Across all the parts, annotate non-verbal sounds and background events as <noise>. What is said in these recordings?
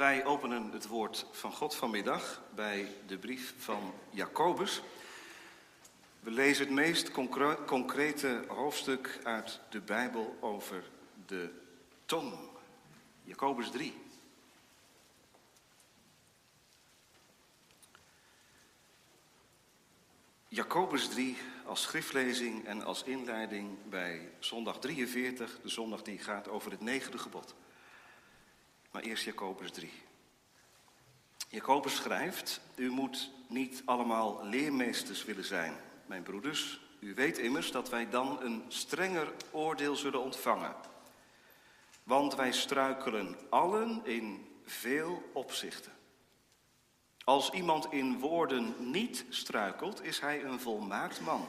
Wij openen het woord van God vanmiddag bij de brief van Jacobus. We lezen het meest concrete hoofdstuk uit de Bijbel over de tong. Jacobus 3. Jacobus 3 als schriftlezing en als inleiding bij zondag 43, de zondag die gaat over het negende gebod. Maar eerst Jacobus 3. Jacobus schrijft, u moet niet allemaal leermeesters willen zijn, mijn broeders. U weet immers dat wij dan een strenger oordeel zullen ontvangen. Want wij struikelen allen in veel opzichten. Als iemand in woorden niet struikelt, is hij een volmaakt man.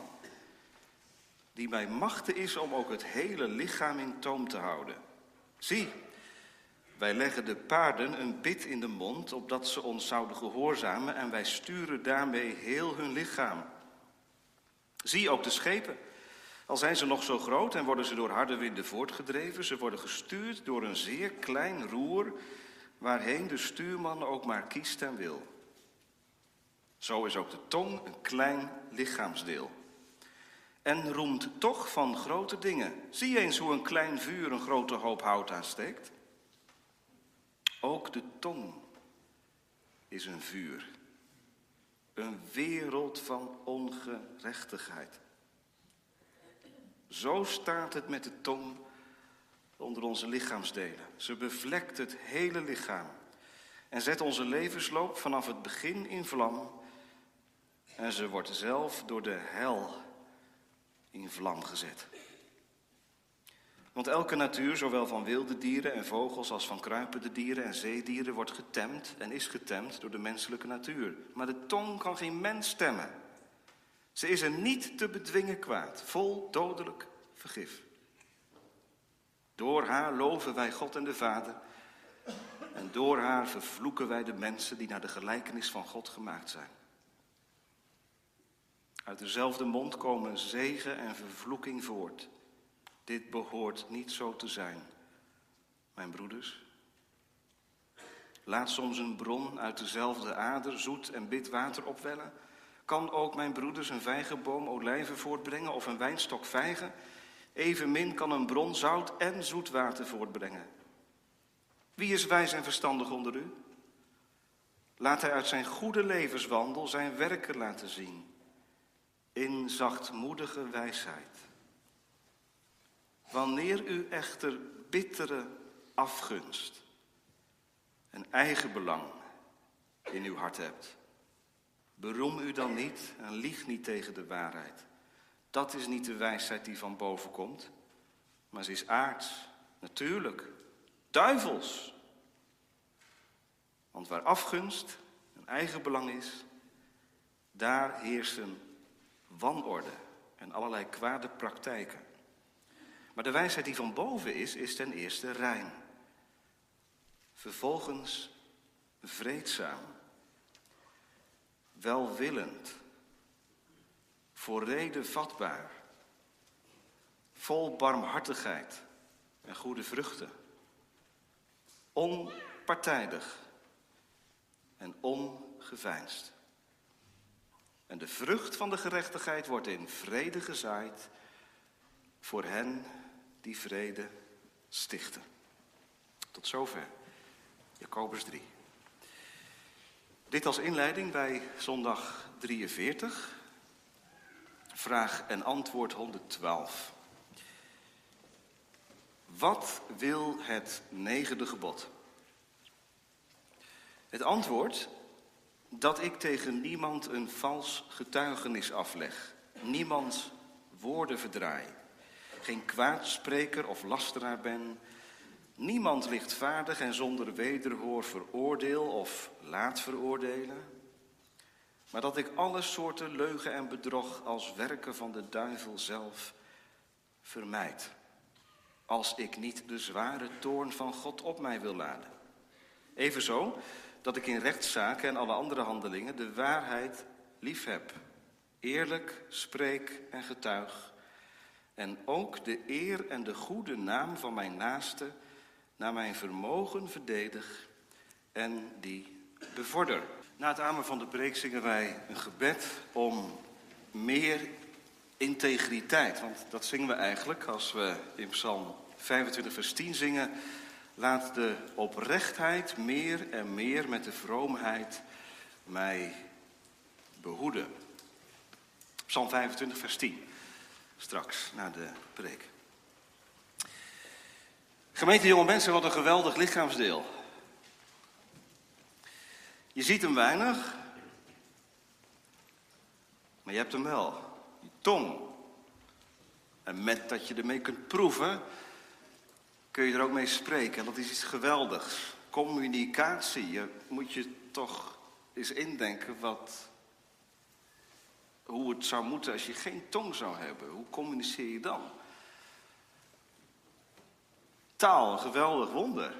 Die bij machten is om ook het hele lichaam in toom te houden. Zie, wij leggen de paarden een bit in de mond, opdat ze ons zouden gehoorzamen, en wij sturen daarmee heel hun lichaam. Zie ook de schepen. Al zijn ze nog zo groot en worden ze door harde winden voortgedreven, ze worden gestuurd door een zeer klein roer, waarheen de stuurman ook maar kiest en wil. Zo is ook de tong een klein lichaamsdeel. En roemt toch van grote dingen. Zie eens hoe een klein vuur een grote hoop hout aansteekt. Ook de tong is een vuur. Een wereld van ongerechtigheid. Zo staat het met de tong onder onze lichaamsdelen. Ze bevlekt het hele lichaam en zet onze levensloop vanaf het begin in vlam. En ze wordt zelf door de hel in vlam gezet. Want elke natuur, zowel van wilde dieren en vogels als van kruipende dieren en zeedieren, wordt getemd en is getemd door de menselijke natuur. Maar de tong kan geen mens stemmen. Ze is een niet te bedwingen kwaad, vol dodelijk vergif. Door haar loven wij God en de Vader. En door haar vervloeken wij de mensen die naar de gelijkenis van God gemaakt zijn. Uit dezelfde mond komen zegen en vervloeking voort. Dit behoort niet zo te zijn, mijn broeders. Laat soms een bron uit dezelfde ader zoet en bit water opwellen. Kan ook mijn broeders een vijgenboom olijven voortbrengen of een wijnstok vijgen? Evenmin kan een bron zout en zoet water voortbrengen. Wie is wijs en verstandig onder u? Laat hij uit zijn goede levenswandel zijn werken laten zien. In zachtmoedige wijsheid. Wanneer u echter bittere afgunst en eigenbelang in uw hart hebt, beroem u dan niet en lieg niet tegen de waarheid. Dat is niet de wijsheid die van boven komt, maar ze is aards, natuurlijk, duivels. Want waar afgunst en eigenbelang is, daar heersen wanorde en allerlei kwade praktijken. Maar de wijsheid die van boven is, is ten eerste rein. Vervolgens vreedzaam, welwillend, voor reden vatbaar, vol barmhartigheid en goede vruchten, onpartijdig en ongeveinsd. En de vrucht van de gerechtigheid wordt in vrede gezaaid voor hen die vrede stichten. Tot zover. Jacobus 3. Dit als inleiding bij zondag 43. Vraag en antwoord 112. Wat wil het negende gebod? Het antwoord dat ik tegen niemand een vals getuigenis afleg, niemands woorden verdraai, geen kwaadspreker of lasteraar ben, niemand lichtvaardig en zonder wederhoor veroordeel of laat veroordelen, maar dat ik alle soorten leugen en bedrog als werken van de duivel zelf vermijd, als ik niet de zware toorn van God op mij wil laden. Evenzo dat ik in rechtszaken en alle andere handelingen de waarheid lief heb, eerlijk spreek en getuig, en ook de eer en de goede naam van mijn naaste naar mijn vermogen verdedig en die bevorder. Na het amen van de preek zingen wij een gebed om meer integriteit. Want dat zingen we eigenlijk als we in Psalm 25, vers 10 zingen. Laat de oprechtheid meer en meer met de vroomheid mij behoeden. Psalm 25, vers 10. Straks na de preek. Gemeente jonge mensen, wat een geweldig lichaamsdeel. Je ziet hem weinig, maar je hebt hem wel. Die tong. En met dat je ermee kunt proeven, kun je er ook mee spreken. En dat is iets geweldigs. Communicatie. Je moet je toch eens indenken wat, hoe het zou moeten als je geen tong zou hebben. Hoe communiceer je dan? Taal, een geweldig wonder.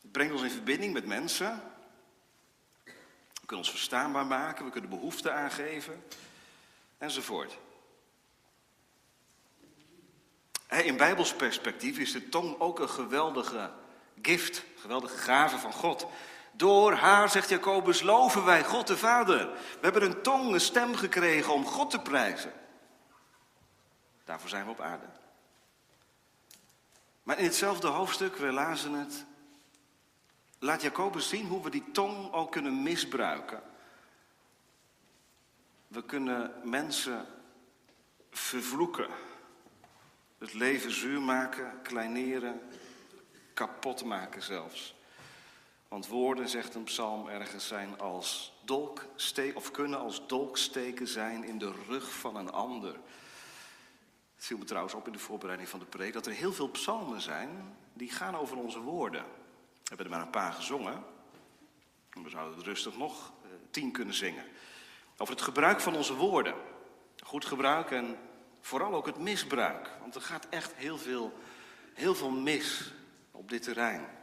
Het brengt ons in verbinding met mensen. We kunnen ons verstaanbaar maken, we kunnen behoeften aangeven, enzovoort. In Bijbels perspectief is de tong ook een geweldige gift, een geweldige gave van God. Door haar, zegt Jacobus, loven wij God de Vader. We hebben een tong, een stem gekregen om God te prijzen. Daarvoor zijn we op aarde. Maar in hetzelfde hoofdstuk, we lazen het, laat Jacobus zien hoe we die tong ook kunnen misbruiken. We kunnen mensen vervloeken, het leven zuur maken, kleineren, kapot maken zelfs. Want woorden, zegt een psalm ergens, zijn als of kunnen als dolksteken zijn in de rug van een ander. Het viel me trouwens op in de voorbereiding van de preek dat er heel veel psalmen zijn die gaan over onze woorden. We hebben er maar een paar gezongen. We zouden het rustig nog eh, tien kunnen zingen. Over het gebruik van onze woorden. Goed gebruik en vooral ook het misbruik. Want er gaat echt heel veel, heel veel mis op dit terrein.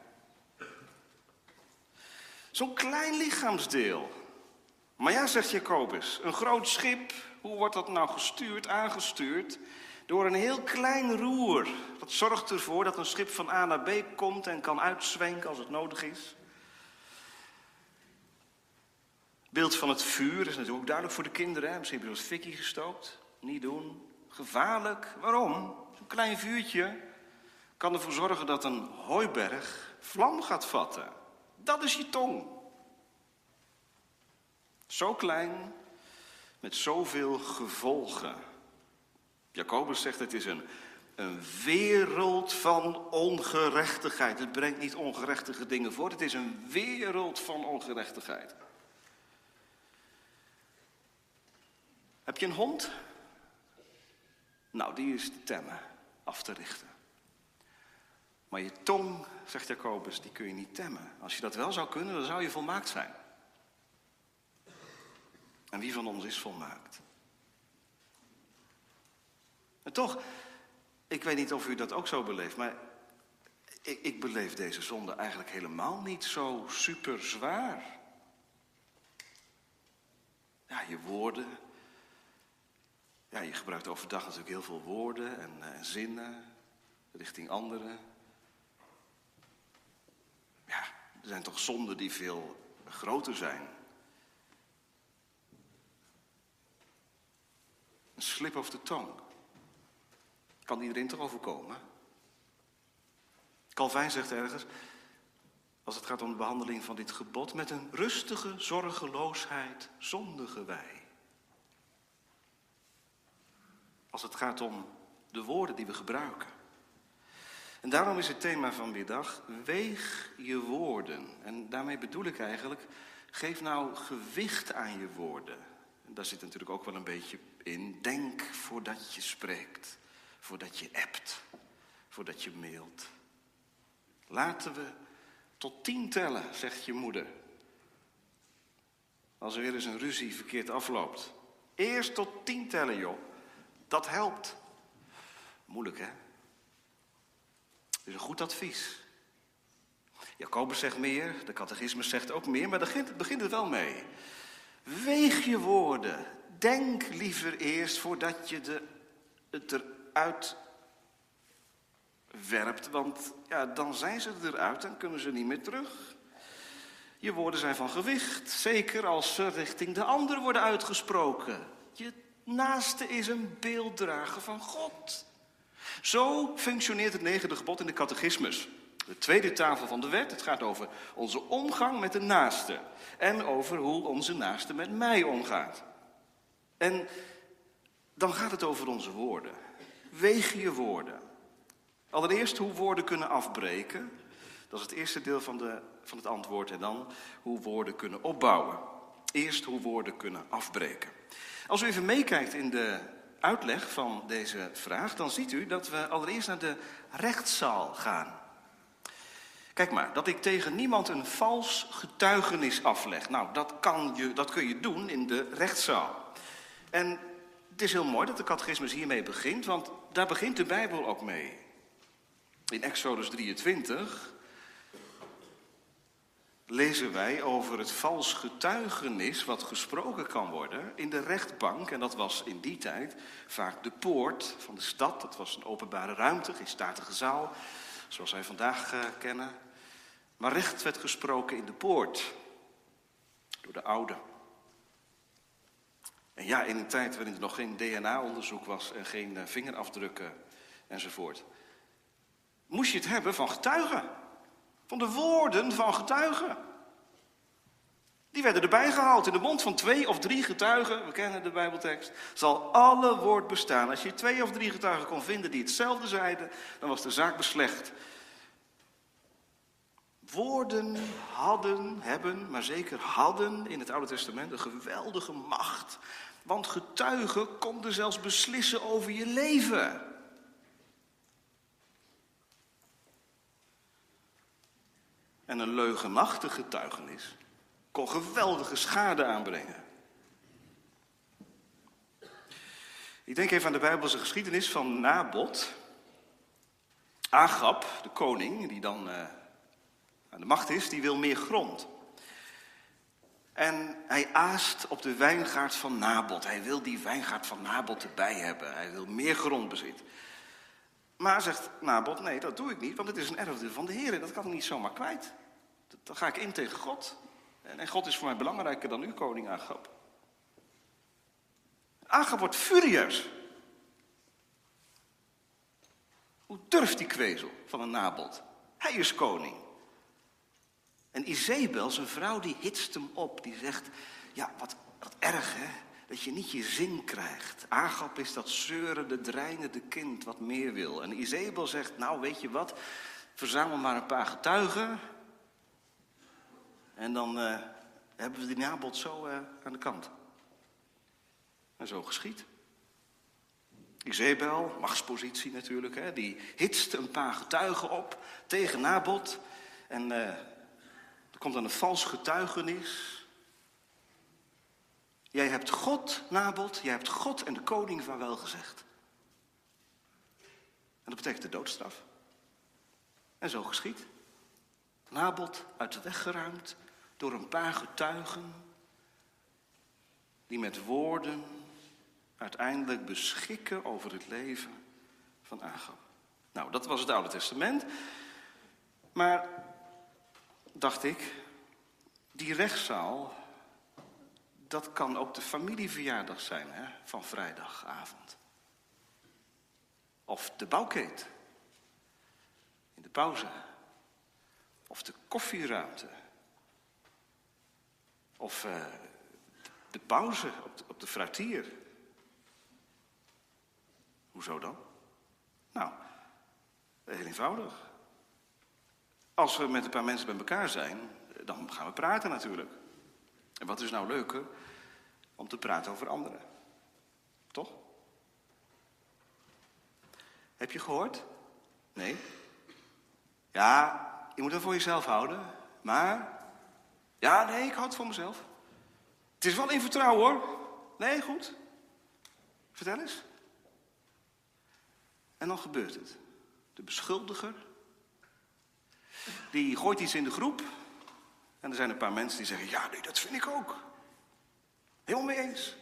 Zo'n klein lichaamsdeel. Maar ja, zegt Jacobus, een groot schip, hoe wordt dat nou gestuurd, aangestuurd? Door een heel klein roer. Dat zorgt ervoor dat een schip van A naar B komt en kan uitzwenken als het nodig is. Beeld van het vuur is natuurlijk ook duidelijk voor de kinderen. Hè? Misschien heb je wat fikkie gestookt. Niet doen. Gevaarlijk. Waarom? Zo'n klein vuurtje kan ervoor zorgen dat een hooiberg vlam gaat vatten. Dat is je tong. Zo klein, met zoveel gevolgen. Jacobus zegt het is een, een wereld van ongerechtigheid. Het brengt niet ongerechtige dingen voort, het is een wereld van ongerechtigheid. Heb je een hond? Nou, die is te temmen, af te richten. Maar je tong, zegt Jacobus, die kun je niet temmen. Als je dat wel zou kunnen, dan zou je volmaakt zijn. En wie van ons is volmaakt? En toch, ik weet niet of u dat ook zo beleeft, maar ik, ik beleef deze zonde eigenlijk helemaal niet zo super zwaar. Ja, je woorden. Ja, je gebruikt overdag natuurlijk heel veel woorden en, en zinnen richting anderen. Ja, er zijn toch zonden die veel groter zijn. Een slip of de tong. Kan iedereen toch overkomen? Calvijn zegt ergens, als het gaat om de behandeling van dit gebod, met een rustige zorgeloosheid zondigen wij. Als het gaat om de woorden die we gebruiken. En daarom is het thema van middag, weeg je woorden. En daarmee bedoel ik eigenlijk, geef nou gewicht aan je woorden. En daar zit natuurlijk ook wel een beetje in, denk voordat je spreekt, voordat je appt, voordat je mailt. Laten we tot tien tellen, zegt je moeder. Als er weer eens een ruzie verkeerd afloopt. Eerst tot tien tellen, joh. Dat helpt. Moeilijk, hè? Is een goed advies. Jacobus zegt meer, de catechismus zegt ook meer, maar het begint er wel mee. Weeg je woorden. Denk liever eerst voordat je de, het eruit werpt, want ja, dan zijn ze eruit en kunnen ze niet meer terug. Je woorden zijn van gewicht, zeker als ze richting de ander worden uitgesproken. Je naaste is een beelddrager van God. Zo functioneert het negende gebod in de catechismus. De tweede tafel van de wet, het gaat over onze omgang met de naaste. En over hoe onze naaste met mij omgaat. En dan gaat het over onze woorden. Weeg je woorden. Allereerst hoe woorden kunnen afbreken. Dat is het eerste deel van, de, van het antwoord. En dan hoe woorden kunnen opbouwen. Eerst hoe woorden kunnen afbreken. Als u even meekijkt in de uitleg van deze vraag, dan ziet u dat we allereerst naar de rechtszaal gaan. Kijk maar, dat ik tegen niemand een vals getuigenis afleg. Nou, dat, kan je, dat kun je doen in de rechtszaal. En het is heel mooi dat de catechismus hiermee begint, want daar begint de Bijbel ook mee. In Exodus 23 lezen wij over het vals getuigenis wat gesproken kan worden in de rechtbank. En dat was in die tijd vaak de poort van de stad. Dat was een openbare ruimte, geen statige zaal, zoals wij vandaag uh, kennen. Maar recht werd gesproken in de poort door de oude. En ja, in een tijd waarin er nog geen DNA-onderzoek was en geen uh, vingerafdrukken enzovoort, moest je het hebben van getuigen. Van de woorden van getuigen. Die werden erbij gehaald. In de mond van twee of drie getuigen, we kennen de Bijbeltekst, zal alle woord bestaan. Als je twee of drie getuigen kon vinden die hetzelfde zeiden, dan was de zaak beslecht. Woorden hadden, hebben, maar zeker hadden in het Oude Testament een geweldige macht. Want getuigen konden zelfs beslissen over je leven. En een leugenachtig getuigenis kon geweldige schade aanbrengen. Ik denk even aan de Bijbelse geschiedenis van Nabot. Agab, de koning, die dan uh, aan de macht is, die wil meer grond. En hij aast op de wijngaard van Nabot. Hij wil die wijngaard van Nabot erbij hebben. Hij wil meer grondbezit. Maar zegt Nabot, nee, dat doe ik niet, want het is een erfdeel van de Heer. Dat kan ik niet zomaar kwijt. Dan ga ik in tegen God. En God is voor mij belangrijker dan u, koning Agab. Agab wordt furieus. Hoe durft die kwezel van een Nabot? Hij is koning. En Izebel, zijn vrouw, die hitst hem op. Die zegt, ja, wat, wat erg hè, dat je niet je zin krijgt. Agap is dat zeurende, dreinende kind wat meer wil. En Izebel zegt, nou weet je wat, verzamel maar een paar getuigen. En dan uh, hebben we die nabod zo uh, aan de kant. En zo geschiet. Izebel, machtspositie natuurlijk, hè, die hitst een paar getuigen op tegen Nabot. En uh, er komt dan een vals getuigenis. Jij hebt God, Nabot, jij hebt God en de koning van wel gezegd. En dat betekent de doodstraf. En zo geschiet. Nabot uit de weg geruimd, door een paar getuigen die met woorden uiteindelijk beschikken over het leven van Agab. Nou, dat was het Oude Testament. Maar, dacht ik, die rechtszaal, dat kan ook de familieverjaardag zijn hè, van vrijdagavond. Of de bouwkeet in de pauze. Of de koffieruimte of uh, de pauze op de, op de fruitier. Hoezo dan? Nou, heel eenvoudig. Als we met een paar mensen bij elkaar zijn, dan gaan we praten natuurlijk. En wat is nou leuker om te praten over anderen? Toch? Heb je gehoord? Nee? Ja, je moet het voor jezelf houden. Maar ja, nee, ik houd het voor mezelf. Het is wel in vertrouwen hoor. Nee, goed. Vertel eens. En dan gebeurt het. De beschuldiger, die gooit iets in de groep. En er zijn een paar mensen die zeggen, ja, nee, dat vind ik ook. Helemaal mee eens.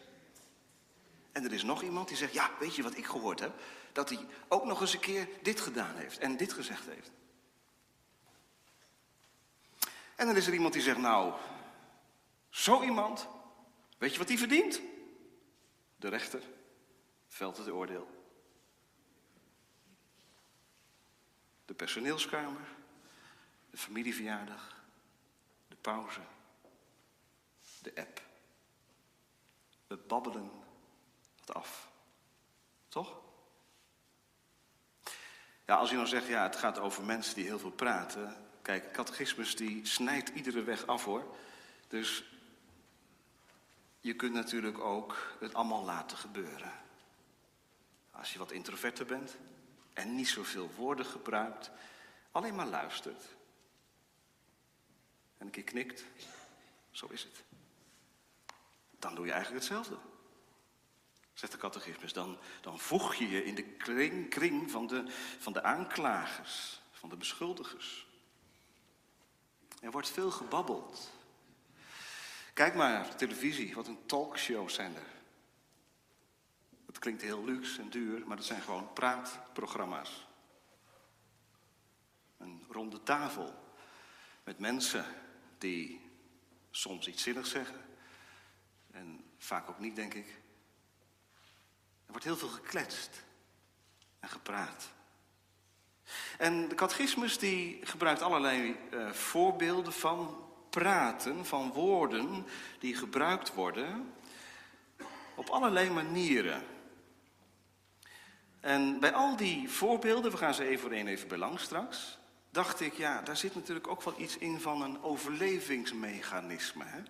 En er is nog iemand die zegt, ja, weet je wat ik gehoord heb? dat hij ook nog eens een keer dit gedaan heeft en dit gezegd heeft. En dan is er iemand die zegt, nou, zo iemand, weet je wat hij verdient? De rechter velt het oordeel. De personeelskamer, de familieverjaardag, pauze, de app. We babbelen wat af. Toch? Ja, als je nou zegt, ja, het gaat over mensen die heel veel praten. Kijk, catechismus die snijdt iedere weg af hoor. Dus je kunt natuurlijk ook het allemaal laten gebeuren. Als je wat introverter bent en niet zoveel woorden gebruikt, alleen maar luistert. En een keer knikt, zo is het. Dan doe je eigenlijk hetzelfde. Zegt de catechismus, dan, dan voeg je je in de kring, kring van, de, van de aanklagers, van de beschuldigers. Er wordt veel gebabbeld. Kijk maar, televisie, wat een talkshows zijn er. Het klinkt heel luxe en duur, maar dat zijn gewoon praatprogramma's. Een ronde tafel met mensen die soms iets zinnigs zeggen. En vaak ook niet, denk ik. Er wordt heel veel gekletst en gepraat. En de catechismus die gebruikt allerlei uh, voorbeelden van praten, van woorden die gebruikt worden op allerlei manieren. En bij al die voorbeelden, we gaan ze één voor één even belang straks, dacht ik, ja, daar zit natuurlijk ook wel iets in van een overlevingsmechanisme. Hè?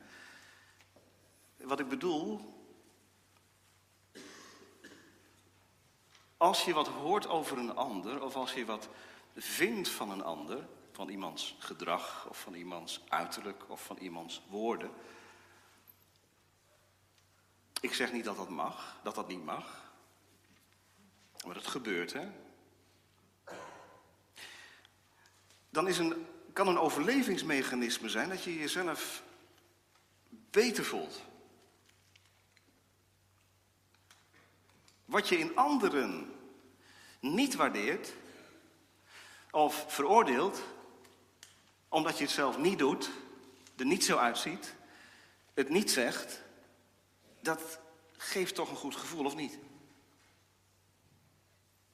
Wat ik bedoel, als je wat hoort over een ander, of als je wat vindt van een ander, van iemands gedrag, of van iemands uiterlijk, of van iemands woorden. Ik zeg niet dat dat mag, dat dat niet mag. Maar het gebeurt, hè? Dan is een, kan een overlevingsmechanisme zijn dat je jezelf beter voelt. Wat je in anderen niet waardeert of veroordeelt, omdat je het zelf niet doet, er niet zo uitziet, het niet zegt, dat geeft toch een goed gevoel, of niet?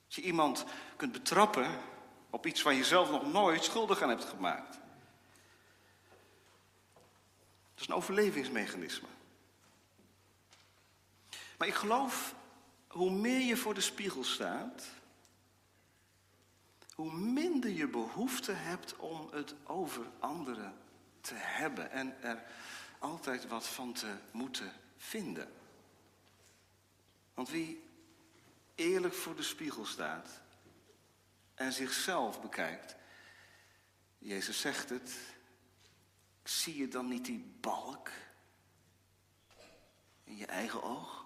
Als je iemand kunt betrappen op iets waar je zelf nog nooit schuldig aan hebt gemaakt. Dat is een overlevingsmechanisme. Maar ik geloof, hoe meer je voor de spiegel staat, hoe minder je behoefte hebt om het over anderen te hebben en er altijd wat van te moeten vinden. Want wie eerlijk voor de spiegel staat en zichzelf bekijkt, Jezus zegt het, zie je dan niet die balk in je eigen oog?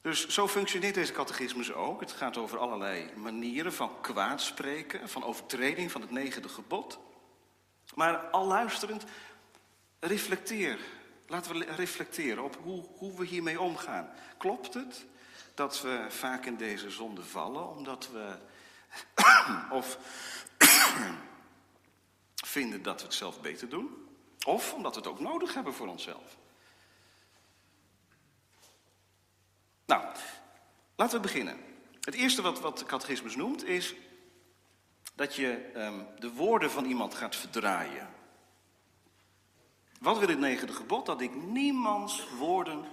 Dus zo functioneert deze catechismus ook. Het gaat over allerlei manieren van kwaadspreken, van overtreding van het negende gebod. Maar al luisterend, reflecteer. Laten we reflecteren op hoe, hoe we hiermee omgaan. Klopt het dat we vaak in deze zonde vallen omdat we <coughs> of <coughs> vinden dat we het zelf beter doen? Of omdat we het ook nodig hebben voor onszelf? Nou, laten we beginnen. Het eerste wat, wat de catechismus noemt is dat je um, de woorden van iemand gaat verdraaien. Wat wil het negende gebod? Dat ik niemands woorden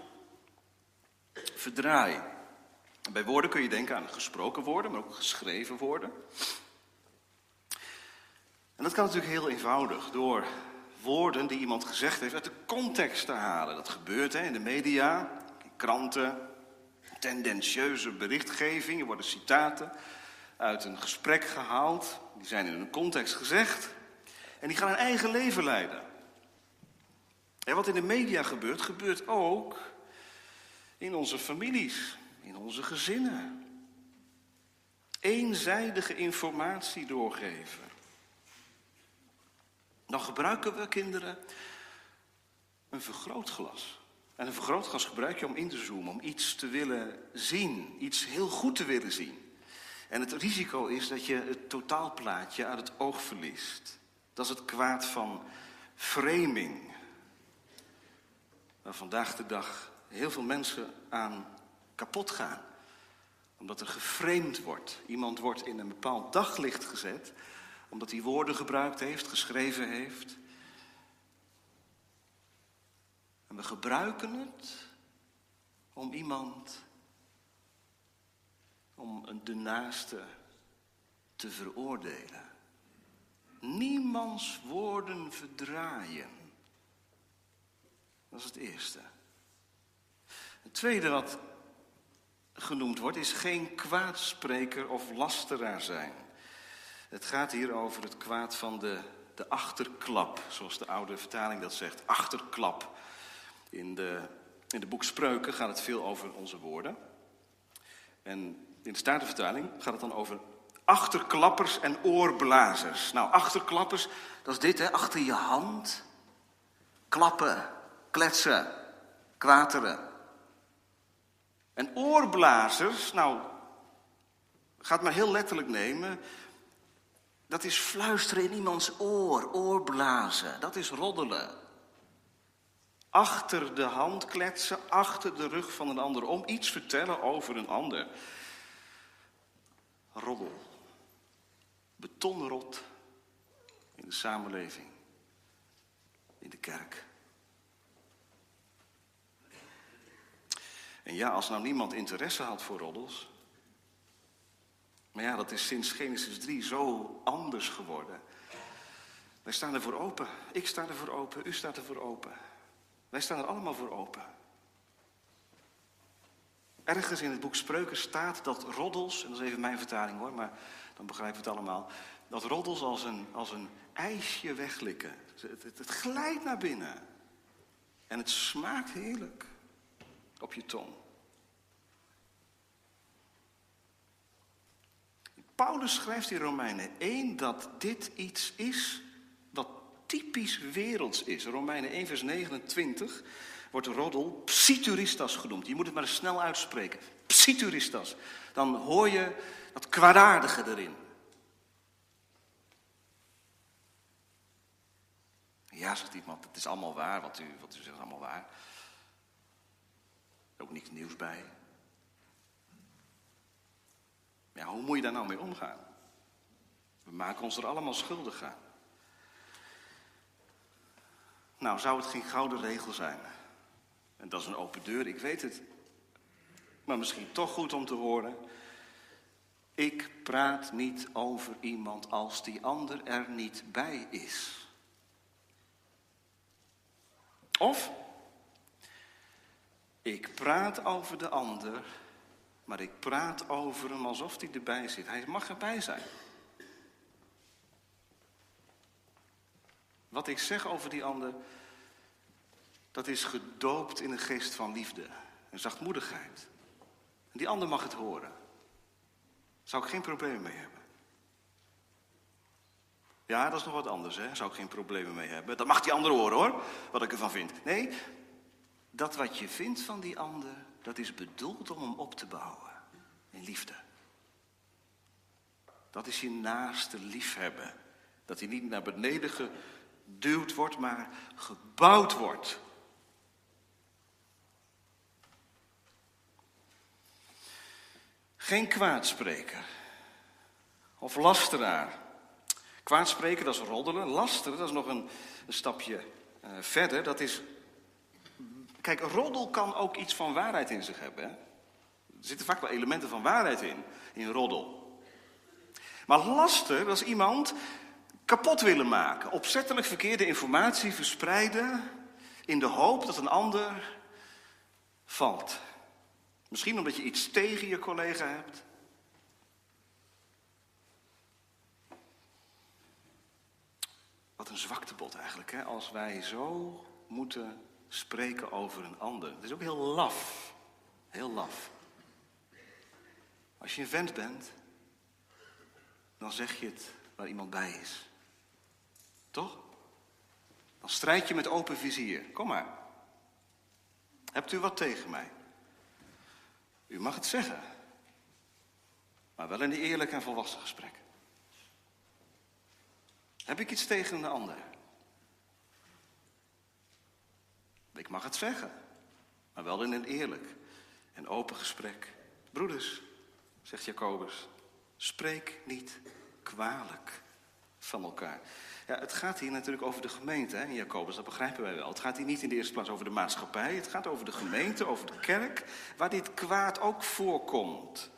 verdraai. Bij woorden kun je denken aan gesproken woorden, maar ook geschreven woorden. En dat kan natuurlijk heel eenvoudig door woorden die iemand gezegd heeft uit de context te halen. Dat gebeurt hè, in de media, in kranten, tendentieuze berichtgeving. Er worden citaten uit een gesprek gehaald. Die zijn in een context gezegd. En die gaan een eigen leven leiden. En wat in de media gebeurt, gebeurt ook in onze families, in onze gezinnen. Eenzijdige informatie doorgeven. Dan gebruiken we kinderen een vergrootglas En een vergrootglas gebruik je om in te zoomen, om iets te willen zien, iets heel goed te willen zien. En het risico is dat je het totaalplaatje uit het oog verliest. Dat is het kwaad van framing. Waar vandaag de dag heel veel mensen aan kapot gaan. Omdat er geframed wordt. Iemand wordt in een bepaald daglicht gezet. Omdat hij woorden gebruikt heeft, geschreven heeft. En we gebruiken het om iemand, om de naaste te veroordelen. Niemands woorden verdraaien. Dat is het eerste. Het tweede wat genoemd wordt is geen kwaadspreker of lasteraar zijn. Het gaat hier over het kwaad van de, de achterklap, zoals de oude vertaling dat zegt. Achterklap. In de, in de boek Spreuken gaat het veel over onze woorden. En in de Statenvertaling gaat het dan over achterklappers en oorblazers. Nou, achterklappers, dat is dit, hè, achter je hand. Klappen, kletsen, kwateren. En oorblazers, nou, gaat maar heel letterlijk nemen. Dat is fluisteren in iemands oor, oorblazen. Dat is roddelen achter de hand kletsen, achter de rug van een ander om, iets vertellen over een ander. Roddel, betonrot in de samenleving, in de kerk. En ja, als nou niemand interesse had voor roddels. Maar ja, dat is sinds Genesis 3 zo anders geworden. Wij staan ervoor open. Ik sta ervoor open. U staat ervoor open. Wij staan er allemaal voor open. Ergens in het boek Spreuken staat dat roddels, en dat is even mijn vertaling hoor, maar dan begrijpen we het allemaal, dat roddels als een, als een ijsje weglikken. Het, het glijdt naar binnen. En het smaakt heerlijk op je tong. Paulus schrijft in Romeinen 1 dat dit iets is typisch werelds is. Romeinen 1 vers 29 wordt roddel psituristas genoemd. Je moet het maar snel uitspreken. Psituristas. Dan hoor je dat kwaadaardige erin. Ja, zegt iemand, het is allemaal waar, wat u, wat u zegt, allemaal waar. Ook niks nieuws bij. Ja, hoe moet je daar nou mee omgaan? We maken ons er allemaal schuldig aan. Nou, zou het geen gouden regel zijn? En dat is een open deur, ik weet het. Maar misschien toch goed om te horen. Ik praat niet over iemand als die ander er niet bij is. Of ik praat over de ander, maar ik praat over hem alsof hij erbij zit. Hij mag erbij zijn. Wat ik zeg over die ander, dat is gedoopt in een geest van liefde en zachtmoedigheid. En die ander mag het horen. Daar zou ik geen probleem mee hebben. Ja, dat is nog wat anders, hè? Zou ik geen problemen mee hebben. Dat mag die ander horen, hoor, wat ik ervan vind. Nee, dat wat je vindt van die ander, dat is bedoeld om hem op te bouwen. In liefde. Dat is je naaste liefhebben. Dat hij niet naar beneden geduwd wordt, maar gebouwd wordt. Geen kwaadspreker of lasteraar. Kwaadspreken, dat is roddelen. Lasteren, dat is nog een, stapje uh, verder. Dat is. Kijk, roddel kan ook iets van waarheid in zich hebben. Hè? Er zitten vaak wel elementen van waarheid in, in roddel. Maar laster, dat is iemand kapot willen maken. Opzettelijk verkeerde informatie verspreiden. in de hoop dat een ander valt. Misschien omdat je iets tegen je collega hebt. Wat een zwaktebod eigenlijk, hè? als wij zo moeten spreken over een ander. Het is ook heel laf. Heel laf. Als je een vent bent, dan zeg je het waar iemand bij is. Toch? Dan strijd je met open vizier. Kom maar. Hebt u wat tegen mij? U mag het zeggen, maar wel in een eerlijk en volwassen gesprek. Heb ik iets tegen een ander? Ik mag het zeggen, maar wel in een eerlijk en open gesprek. Broeders, zegt Jacobus, spreek niet kwalijk van elkaar. Ja, het gaat hier natuurlijk over de gemeente, hè, Jacobus, dat begrijpen wij wel. Het gaat hier niet in de eerste plaats over de maatschappij, het gaat over de gemeente, over de kerk, waar dit kwaad ook voorkomt.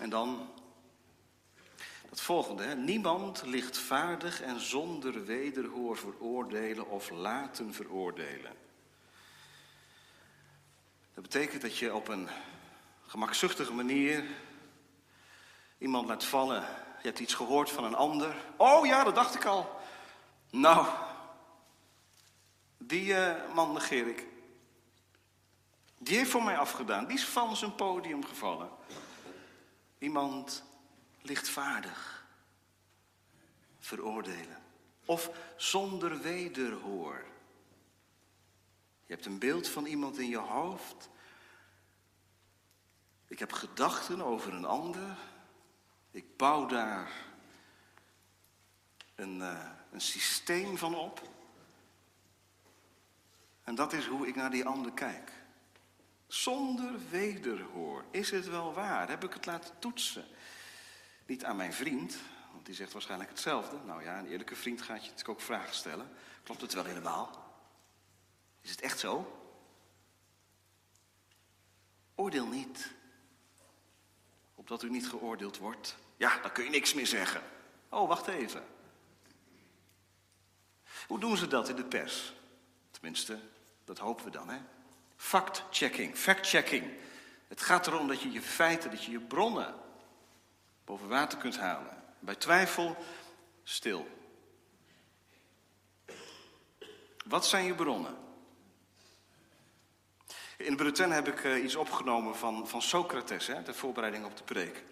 En dan het volgende, hè? niemand lichtvaardig en zonder wederhoor veroordelen of laten veroordelen. Dat betekent dat je op een gemakzuchtige manier iemand laat vallen. Je hebt iets gehoord van een ander. Oh ja, dat dacht ik al. Nou, die uh, man negeer ik. Die heeft voor mij afgedaan. Die is van zijn podium gevallen. Iemand lichtvaardig veroordelen. Of zonder wederhoor. Je hebt een beeld van iemand in je hoofd. Ik heb gedachten over een ander. Ik bouw daar een, uh, een systeem van op. En dat is hoe ik naar die ander kijk. Zonder wederhoor. Is het wel waar? Heb ik het laten toetsen? Niet aan mijn vriend, want die zegt waarschijnlijk hetzelfde. Nou ja, een eerlijke vriend gaat je ook vragen stellen. Klopt het wel helemaal? Is het echt zo? Oordeel niet. Opdat u niet geoordeeld wordt. Ja, dan kun je niks meer zeggen. Oh, wacht even. Hoe doen ze dat in de pers? Tenminste, dat hopen we dan, hè? Fact-checking, fact-checking. Het gaat erom dat je je feiten, dat je je bronnen boven water kunt halen. Bij twijfel, stil. Wat zijn je bronnen? In de heb ik uh, iets opgenomen van, van Socrates, hè, de voorbereiding op de preek.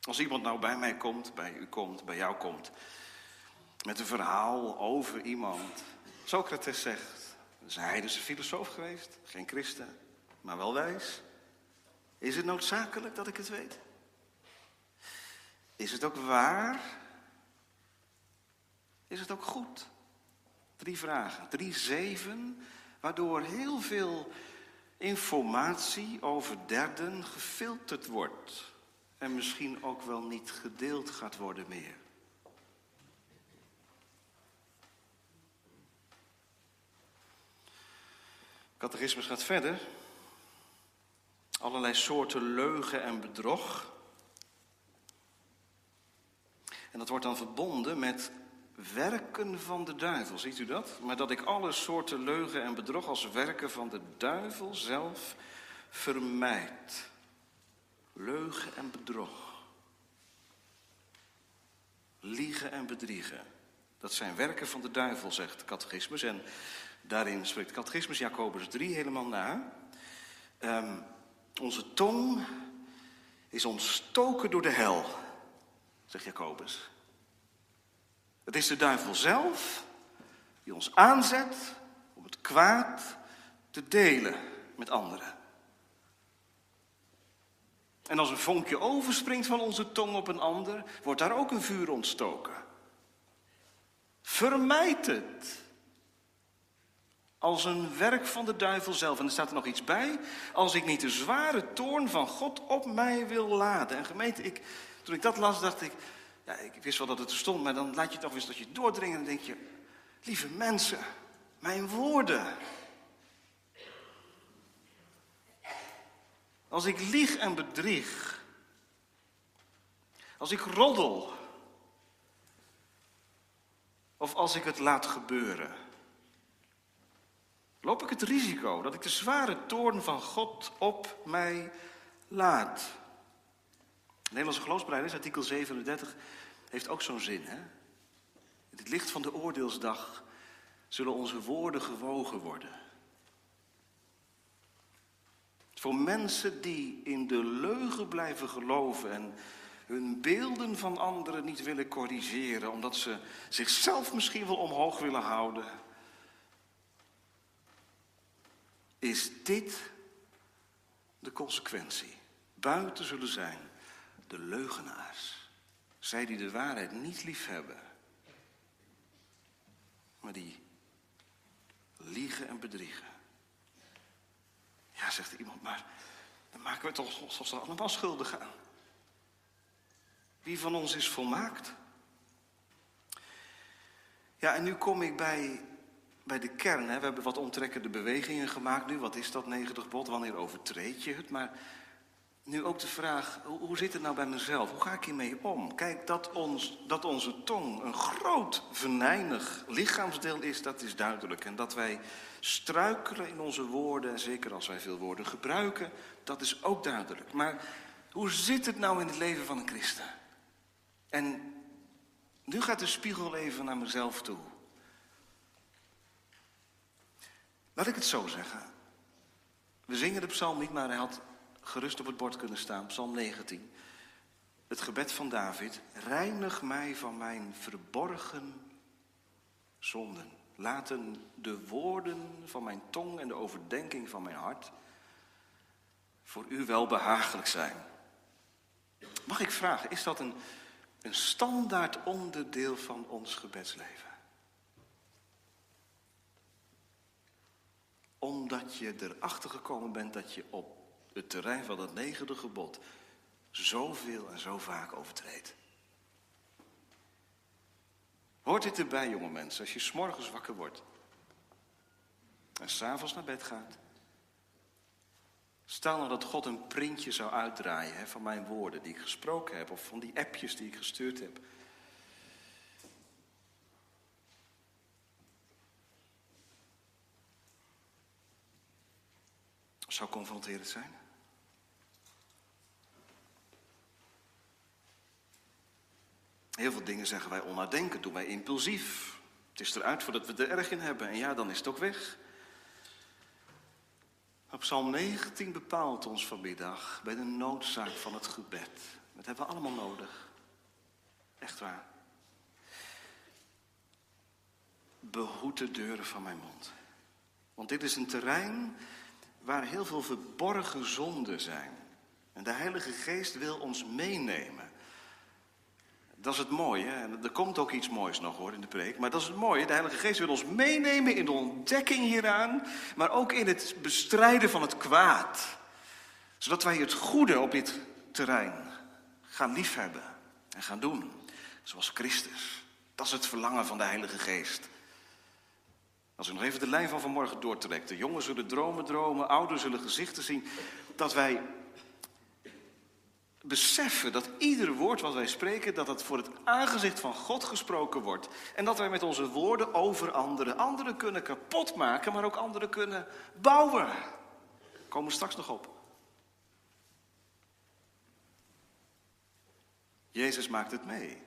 Als iemand nou bij mij komt, bij u komt, bij jou komt, met een verhaal over iemand. Socrates zegt, is een heidense filosoof geweest, geen christen, maar wel wijs. Is het noodzakelijk dat ik het weet? Is het ook waar? Is het ook goed? Drie vragen, drie zeven, waardoor heel veel informatie over derden gefilterd wordt en misschien ook wel niet gedeeld gaat worden meer. Catechismus gaat verder. Allerlei soorten leugen en bedrog. En dat wordt dan verbonden met werken van de duivel. Ziet u dat? Maar dat ik alle soorten leugen en bedrog als werken van de duivel zelf vermijd. Leugen en bedrog. Liegen en bedriegen. Dat zijn werken van de duivel, zegt catechismus. En daarin spreekt catechismus Jacobus 3 helemaal na. Um, onze tong is ontstoken door de hel, zegt Jacobus. Het is de duivel zelf die ons aanzet om het kwaad te delen met anderen. En als een vonkje overspringt van onze tong op een ander, wordt daar ook een vuur ontstoken. Vermijd het. Als een werk van de duivel zelf. En er staat er nog iets bij. Als ik niet de zware toorn van God op mij wil laden. En gemeente, ik, toen ik dat las, dacht ik. Ja, ik wist wel dat het er stond, maar dan laat je toch eens dat je doordringen. En denk je: Lieve mensen, mijn woorden. Als ik lieg en bedrieg. Als ik roddel. Of als ik het laat gebeuren. Loop ik het risico dat ik de zware toorn van God op mij laat. De Nederlandse geloofsbeleiders, artikel 37, heeft ook zo'n zin. Hè? In het licht van de oordeelsdag zullen onze woorden gewogen worden. Voor mensen die in de leugen blijven geloven en hun beelden van anderen niet willen corrigeren, omdat ze zichzelf misschien wel omhoog willen houden. Is dit de consequentie? Buiten zullen zijn de leugenaars, zij die de waarheid niet lief hebben, maar die liegen en bedriegen. Ja, zegt iemand, maar dan maken we toch ons allemaal schuldig aan. Wie van ons is volmaakt? Ja, en nu kom ik bij, bij de kern. Hè. We hebben wat omtrekkende bewegingen gemaakt nu. Wat is dat 90 bod? Wanneer overtreed je het? Maar nu ook de vraag, hoe, zit het nou bij mezelf? Hoe ga ik hiermee om? Kijk, dat, ons, dat onze tong een groot venijnig lichaamsdeel is, dat is duidelijk. En dat wij struikelen in onze woorden, en zeker als wij veel woorden gebruiken, dat is ook duidelijk. Maar hoe zit het nou in het leven van een christen? En nu gaat de spiegel even naar mezelf toe. Laat ik het zo zeggen. We zingen de psalm niet, maar hij had gerust op het bord kunnen staan. Psalm 19. Het gebed van David. Reinig mij van mijn verborgen zonden. Laten de woorden van mijn tong en de overdenking van mijn hart voor u wel behagelijk zijn. Mag ik vragen, is dat een een standaard onderdeel van ons gebedsleven. Omdat je erachter gekomen bent dat je op het terrein van het negende gebod zoveel en zo vaak overtreedt. Hoort dit erbij, jonge mensen, als je s'morgens wakker wordt en s'avonds naar bed gaat? Stel nou dat God een printje zou uitdraaien hè, van mijn woorden die ik gesproken heb, of van die appjes die ik gestuurd heb. Zou confronterend zijn? Heel veel dingen zeggen wij onnadenkend, doen wij impulsief. Het is eruit voordat we er erg in hebben. En ja, dan is het ook weg. Op Psalm 19 bepaalt ons vanmiddag bij de noodzaak van het gebed. Dat hebben we allemaal nodig. Echt waar. Behoed de deuren van mijn mond. Want dit is een terrein waar heel veel verborgen zonden zijn. En de Heilige Geest wil ons meenemen. Dat is het mooie. En er komt ook iets moois nog hoor in de preek. Maar dat is het mooie. De Heilige Geest wil ons meenemen in de ontdekking hieraan. Maar ook in het bestrijden van het kwaad. Zodat wij het goede op dit terrein gaan liefhebben. En gaan doen. Zoals Christus. Dat is het verlangen van de Heilige Geest. Als u nog even de lijn van vanmorgen doortrekt. De jongen zullen dromen dromen. Ouderen zullen gezichten zien. Dat wij beseffen dat ieder woord wat wij spreken, dat het voor het aangezicht van God gesproken wordt. En dat wij met onze woorden over anderen, anderen kunnen kapotmaken, maar ook anderen kunnen bouwen. Daar komen we straks nog op. Jezus maakt het mee.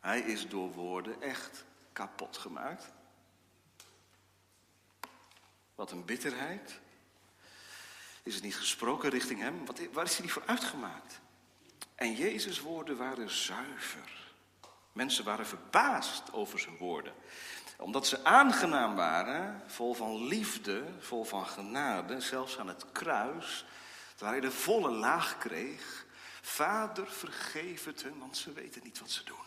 Hij is door woorden echt kapot gemaakt. Wat een bitterheid, is het niet gesproken richting hem? Wat, waar is hij niet voor uitgemaakt? En Jezus' woorden waren zuiver. Mensen waren verbaasd over zijn woorden. Omdat ze aangenaam waren, vol van liefde, vol van genade, zelfs aan het kruis, waar hij de volle laag kreeg. Vader, vergeef het hun, want ze weten niet wat ze doen.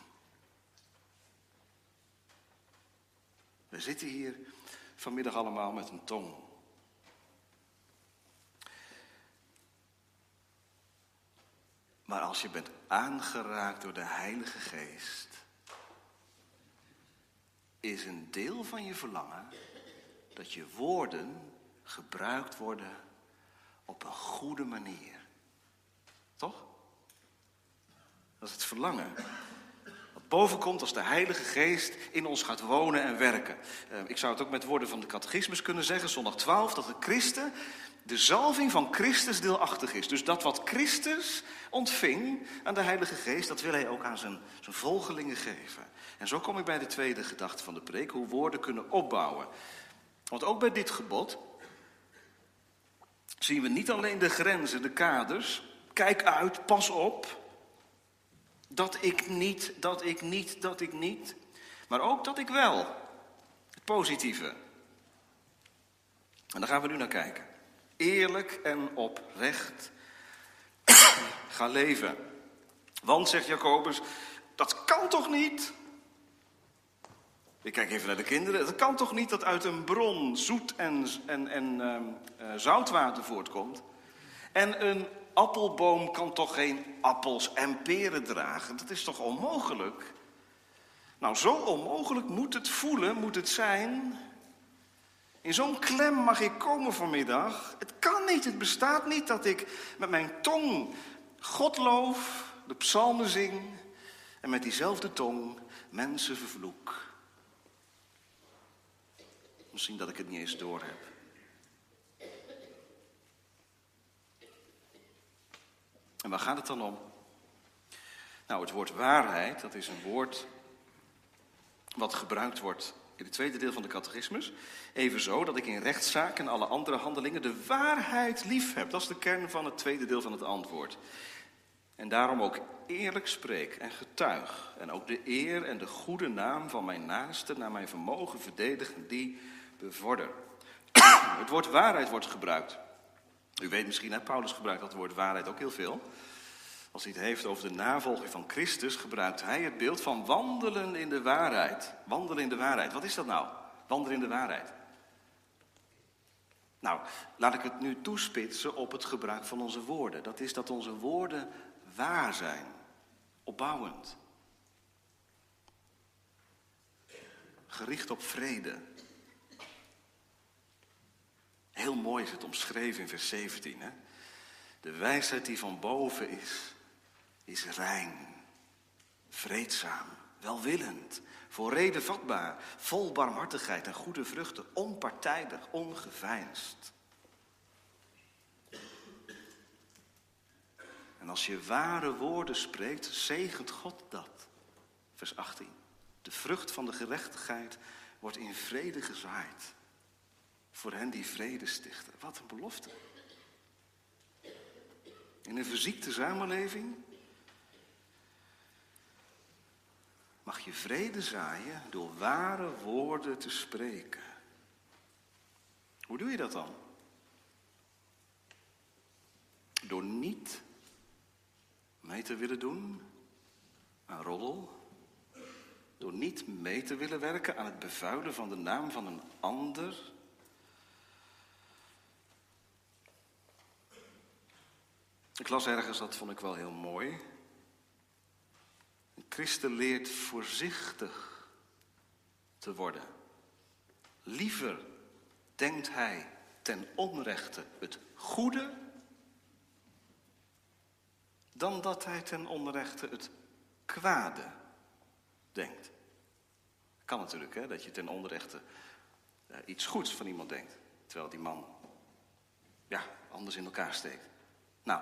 We zitten hier vanmiddag allemaal met een tong Maar als je bent aangeraakt door de Heilige Geest, is een deel van je verlangen dat je woorden gebruikt worden op een goede manier. Toch? Dat is het verlangen. Wat boven komt als de Heilige Geest in ons gaat wonen en werken. Eh, ik zou het ook met woorden van de catechismus kunnen zeggen, zondag 12, dat de christen de zalving van Christus deelachtig is. Dus dat wat Christus ontving aan de Heilige Geest, dat wil hij ook aan zijn, zijn volgelingen geven. En zo kom ik bij de tweede gedachte van de preek, hoe woorden kunnen opbouwen. Want ook bij dit gebod zien we niet alleen de grenzen, de kaders. kijk uit, pas op. Dat ik niet, dat ik niet, dat ik niet. Maar ook dat ik wel. Het positieve. En daar gaan we nu naar kijken. Eerlijk en oprecht <coughs> ga leven. Want, zegt Jacobus, dat kan toch niet? Ik kijk even naar de kinderen. Het kan toch niet dat uit een bron zoet en, en, en ehm, eh, zoutwater voortkomt? En een appelboom kan toch geen appels en peren dragen? Dat is toch onmogelijk? Nou, zo onmogelijk moet het voelen, moet het zijn. In zo'n klem mag ik komen vanmiddag. Het kan niet, het bestaat niet dat ik met mijn tong God loof, de psalmen zing en met diezelfde tong mensen vervloek. Misschien dat ik het niet eens door En waar gaat het dan om? Nou, het woord waarheid, dat is een woord wat gebruikt wordt in het tweede deel van de catechismus. Evenzo dat ik in rechtszaken en alle andere handelingen de waarheid lief heb. Dat is de kern van het tweede deel van het antwoord. En daarom ook eerlijk spreek en getuig. En ook de eer en de goede naam van mijn naaste naar mijn vermogen verdedigen, die bevorder. <coughs> Het woord waarheid wordt gebruikt. U weet misschien, hè, Paulus gebruikt dat woord waarheid ook heel veel. Als hij het heeft over de navolging van Christus, gebruikt hij het beeld van wandelen in de waarheid. Wandelen in de waarheid. Wat is dat nou? Wandelen in de waarheid. Nou, laat ik het nu toespitsen op het gebruik van onze woorden. Dat is dat onze woorden waar zijn, opbouwend. Gericht op vrede. Heel mooi is het omschreven in vers 17. Hè? De wijsheid die van boven is, is rein, vreedzaam, welwillend, voor reden vatbaar, vol barmhartigheid en goede vruchten, onpartijdig, ongeveinsd. En als je ware woorden spreekt, zegent God dat. Vers 18. De vrucht van de gerechtigheid wordt in vrede gezaaid. Voor hen die vrede stichten. Wat een belofte. In een verziekte samenleving mag je vrede zaaien door ware woorden te spreken. Hoe doe je dat dan? Door niet mee te willen doen aan roddel. Door niet mee te willen werken aan het bevuilen van de naam van een ander. Ik las ergens, dat vond ik wel heel mooi. Een christen leert voorzichtig te worden. Liever denkt hij ten onrechte het goede, dan dat hij ten onrechte het kwade denkt. Kan natuurlijk, hè, dat je ten onrechte uh, iets goeds van iemand denkt, terwijl die man ja, anders in elkaar steekt. Nou,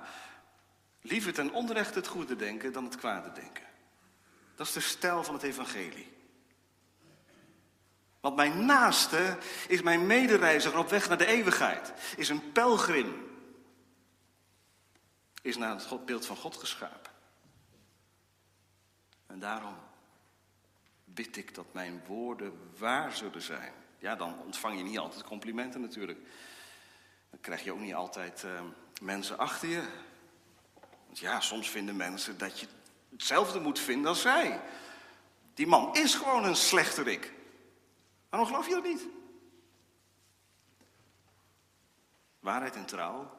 liever ten onrechte het goede denken dan het kwade denken. Dat is de stijl van het evangelie. Want mijn naaste is mijn medereiziger op weg naar de eeuwigheid. Is een pelgrim. Is naar het beeld van God geschapen. En daarom bid ik dat mijn woorden waar zullen zijn. Ja, dan ontvang je niet altijd complimenten natuurlijk. Dan krijg je ook niet altijd uh, mensen achter je. Want ja, soms vinden mensen dat je hetzelfde moet vinden als zij. Die man is gewoon een slechterik. Waarom geloof je dat niet? Waarheid en trouw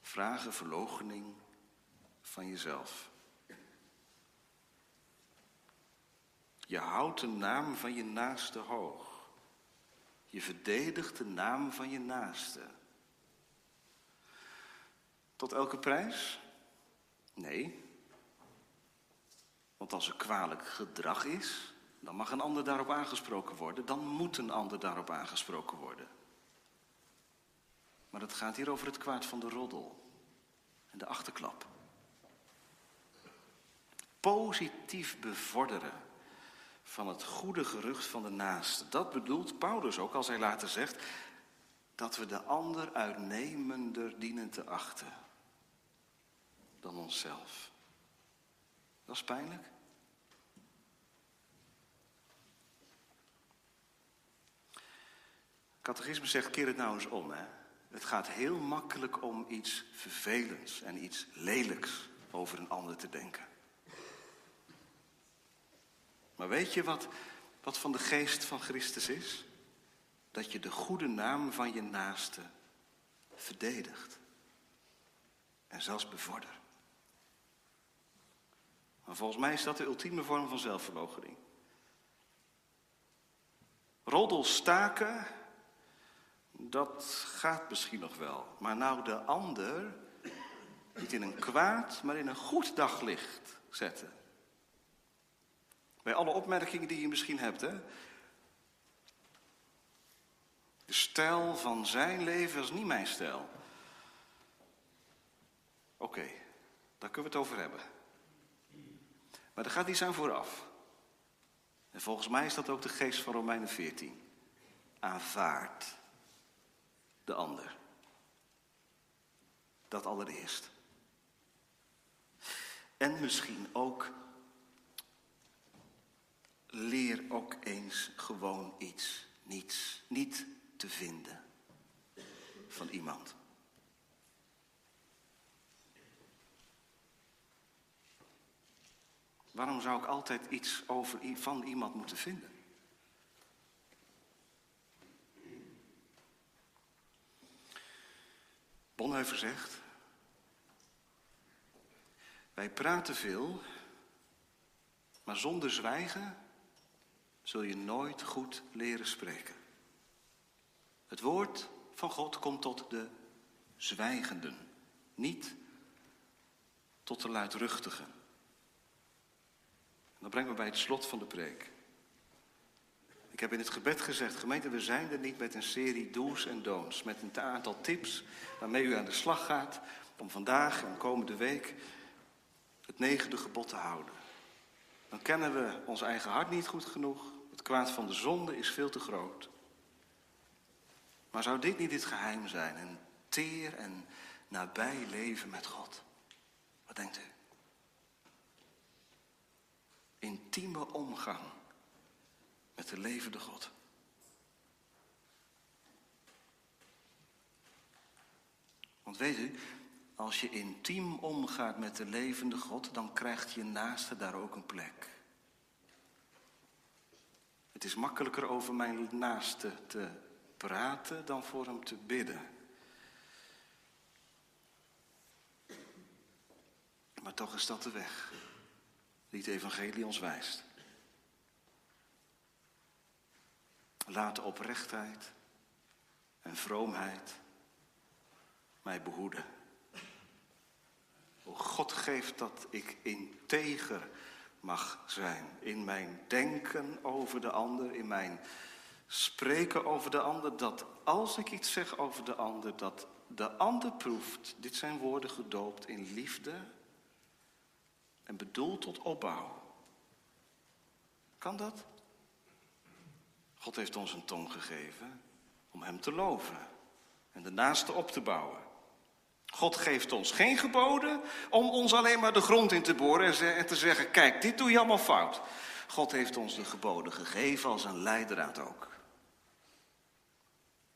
vragen verloochening van jezelf. Je houdt de naam van je naaste hoog. Je verdedigt de naam van je naaste. Tot elke prijs? Nee. Want als er kwalijk gedrag is, dan mag een ander daarop aangesproken worden. Dan moet een ander daarop aangesproken worden. Maar het gaat hier over het kwaad van de roddel en de achterklap. Positief bevorderen van het goede gerucht van de naaste. Dat bedoelt Paulus ook als hij later zegt dat we de ander uitnemender dienen te achten. Dan onszelf. Dat is pijnlijk. Catechisme zegt, keer het nou eens om. Hè? Het gaat heel makkelijk om iets vervelends en iets lelijks over een ander te denken. Maar weet je wat, wat van de geest van Christus is? Dat je de goede naam van je naaste verdedigt. En zelfs bevordert. Maar volgens mij is dat de ultieme vorm van zelfverloochening. Roddel staken, dat gaat misschien nog wel. Maar nou de ander niet in een kwaad, maar in een goed daglicht zetten. Bij alle opmerkingen die je misschien hebt, hè. De stijl van zijn leven is niet mijn stijl. Oké, daar kunnen we het over hebben. Maar er gaat iets aan vooraf. En volgens mij is dat ook de geest van Romeinen 14. Aanvaard de ander. Dat allereerst. En misschien ook leer ook eens gewoon iets, niets, niet te vinden van iemand. Waarom zou ik altijd iets over, van iemand moeten vinden? Bonhoeffer zegt, wij praten veel, maar zonder zwijgen zul je nooit goed leren spreken. Het woord van God komt tot de zwijgenden, niet tot de luidruchtigen. Dan brengen we bij het slot van de preek. Ik heb in het gebed gezegd, gemeente, we zijn er niet met een serie do's en don'ts. Met een aantal tips waarmee u aan de slag gaat om vandaag en komende week het negende gebod te houden. Dan kennen we ons eigen hart niet goed genoeg. Het kwaad van de zonde is veel te groot. Maar zou dit niet het geheim zijn? Een teer en nabij leven met God. Wat denkt u? Intieme omgang met de levende God. Want weet u, als je intiem omgaat met de levende God, dan krijgt je naaste daar ook een plek. Het is makkelijker over mijn naaste te praten dan voor hem te bidden. Maar toch is dat de weg die het evangelie ons wijst. Laat oprechtheid en vroomheid mij behoeden. O God geeft dat ik integer mag zijn in mijn denken over de ander, in mijn spreken over de ander, dat als ik iets zeg over de ander, dat de ander proeft, dit zijn woorden gedoopt in liefde en bedoeld tot opbouw. Kan dat? God heeft ons een tong gegeven om Hem te loven en de naaste op te bouwen. God geeft ons geen geboden om ons alleen maar de grond in te boren en te zeggen: Kijk, dit doe je allemaal fout. God heeft ons de geboden gegeven als een leidraad ook.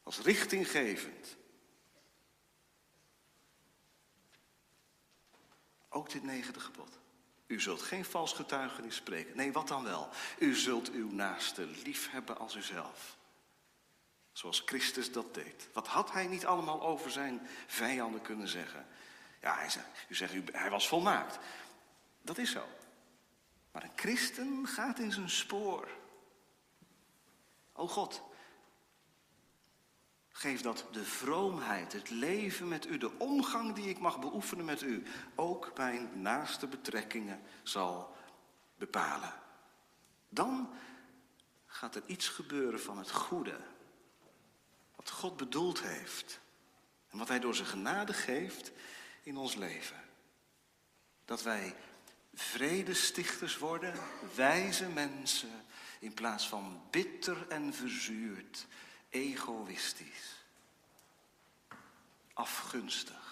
Als richtinggevend. Ook dit negende gebod. U zult geen vals getuigenis spreken. Nee, wat dan wel? U zult uw naaste lief hebben als uzelf. Zoals Christus dat deed. Wat had hij niet allemaal over zijn vijanden kunnen zeggen? Ja, hij zei, u zegt, hij was volmaakt. Dat is zo. Maar een christen gaat in zijn spoor. O God, geef dat de vroomheid, het leven met u, de omgang die ik mag beoefenen met u, ook mijn naaste betrekkingen zal bepalen. Dan gaat er iets gebeuren van het goede wat God bedoeld heeft. En wat Hij door zijn genade geeft in ons leven. Dat wij vredestichters worden, wijze mensen, in plaats van bitter en verzuurd, egoïstisch, afgunstig.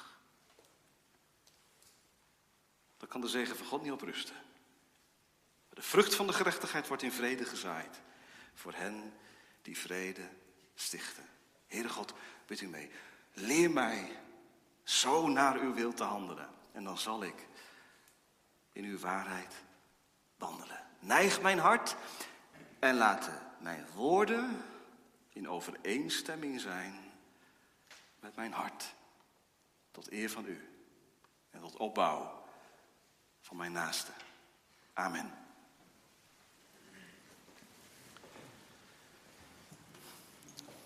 kan de zegen van God niet op rusten. De vrucht van de gerechtigheid wordt in vrede gezaaid. Voor hen die vrede stichten. Heere God, bid u mee. Leer mij zo naar uw wil te handelen. En dan zal ik in uw waarheid wandelen. Neig mijn hart en laten mijn woorden in overeenstemming zijn met mijn hart. Tot eer van u en tot opbouw van mijn naaste. Amen.